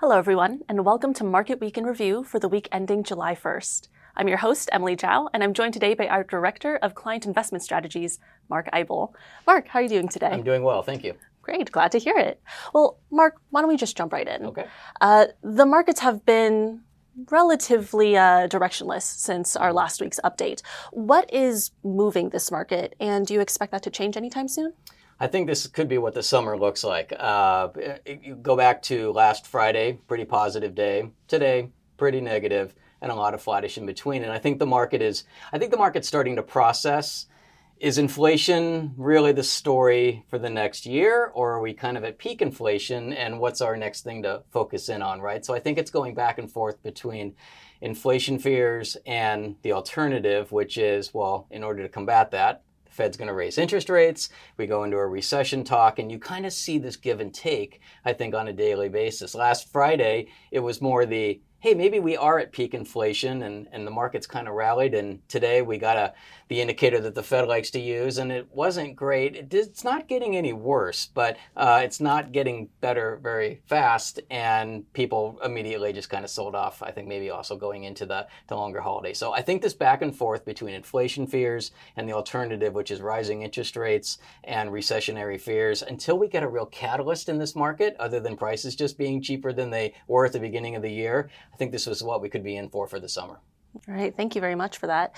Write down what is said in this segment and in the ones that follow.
Hello, everyone, and welcome to Market Week in Review for the week ending July 1st. I'm your host, Emily Zhao, and I'm joined today by our Director of Client Investment Strategies, Mark Eibel. Mark, how are you doing today? I'm doing well, thank you. Great, glad to hear it. Well, Mark, why don't we just jump right in? Okay. Uh, the markets have been relatively uh, directionless since our last week's update. What is moving this market, and do you expect that to change anytime soon? I think this could be what the summer looks like. Uh, you go back to last Friday, pretty positive day. Today, pretty negative, and a lot of flattish in between. And I think the market is, I think the market's starting to process. Is inflation really the story for the next year, or are we kind of at peak inflation? And what's our next thing to focus in on, right? So I think it's going back and forth between inflation fears and the alternative, which is, well, in order to combat that, Fed's going to raise interest rates. We go into a recession talk, and you kind of see this give and take, I think, on a daily basis. Last Friday, it was more the hey, maybe we are at peak inflation and, and the market's kind of rallied. And today we got a, the indicator that the Fed likes to use, and it wasn't great. It, it's not getting any worse, but uh, it's not getting better very fast. And people immediately just kind of sold off, I think maybe also going into the, the longer holiday. So I think this back and forth between inflation fears and the alternative, which is rising interest rates and recessionary fears, until we get a real catalyst in this market, other than prices just being cheaper than they were at the beginning of the year, I think this was what we could be in for for the summer. All right, thank you very much for that.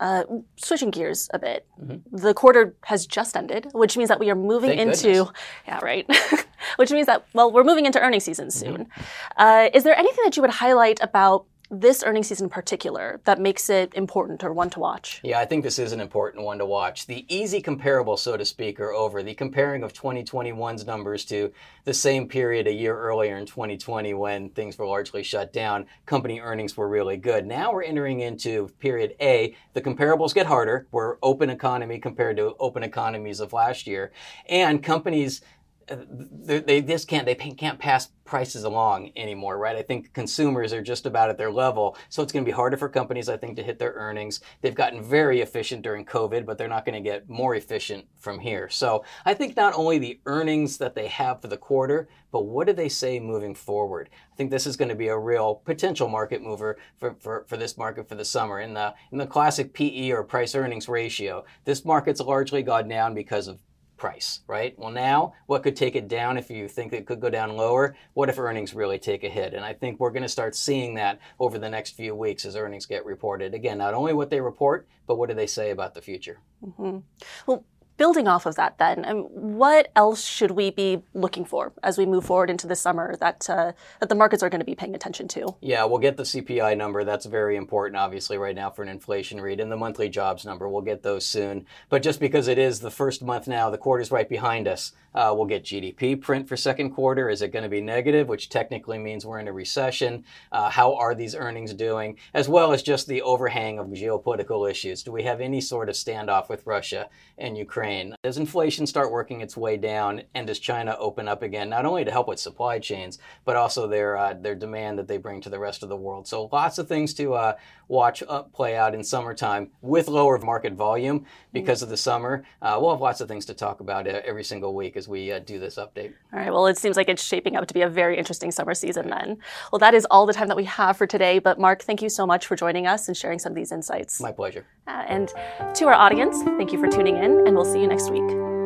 Uh, switching gears a bit, mm-hmm. the quarter has just ended, which means that we are moving Thank into, goodness. yeah, right, which means that well, we're moving into earnings season soon. Mm-hmm. Uh, is there anything that you would highlight about this earnings season in particular that makes it important or one to watch? Yeah, I think this is an important one to watch. The easy comparable, so to speak, are over. The comparing of 2021's numbers to the same period a year earlier in 2020 when things were largely shut down, company earnings were really good. Now we're entering into period A. The comparables get harder. We're open economy compared to open economies of last year. And companies Uh, they, they just can't they can't pass prices along anymore, right? I think consumers are just about at their level. So it's going to be harder for companies, I think, to hit their earnings. They've gotten very efficient during COVID, but they're not going to get more efficient from here. So I think not only the earnings that they have for the quarter, but what do they say moving forward? I think this is going to be a real potential market mover for, for, for this market for the summer. In the, in the classic PE or price earnings ratio, this market's largely gone down because of price, right? Well, now what could take it down if you think it could go down lower? What if earnings really take a hit? And I think we're going to start seeing that over the next few weeks as earnings get reported. Again, not only what they report, but what do they say about the future? Mm-hmm. Well, building off of that, then, um, what else should we be looking for as we move forward into the summer that uh, that the markets are going to be paying attention to? Yeah, we'll get the CPI number. That's very important, obviously, right now for an inflation read, and the monthly jobs number. We'll get those soon. But just because it is the first month now, the quarter's right behind us. Uh, we'll get GDP print for second quarter. Is it going to be negative, which technically means we're in a recession? Uh, how are these earnings doing? As well as just the overhang of geopolitical issues. Do we have any sort of standoff with Russia and Ukraine? Does inflation start working its way down, and does China open up again, not only to help with supply chains, but also their uh, their demand that they bring to the rest of the world? So lots of things to uh, watch up play out in summertime with lower market volume because of the summer. Uh, we'll have lots of things to talk about uh, every single week as we uh, do this update. All right. Well, it seems like it's shaping up to be a very interesting summer season then. Well, that is all the time that we have for today. But Mark, thank you so much for joining us and sharing some of these insights. My pleasure. Uh, and to our audience, thank you for tuning in, and we'll see you next week.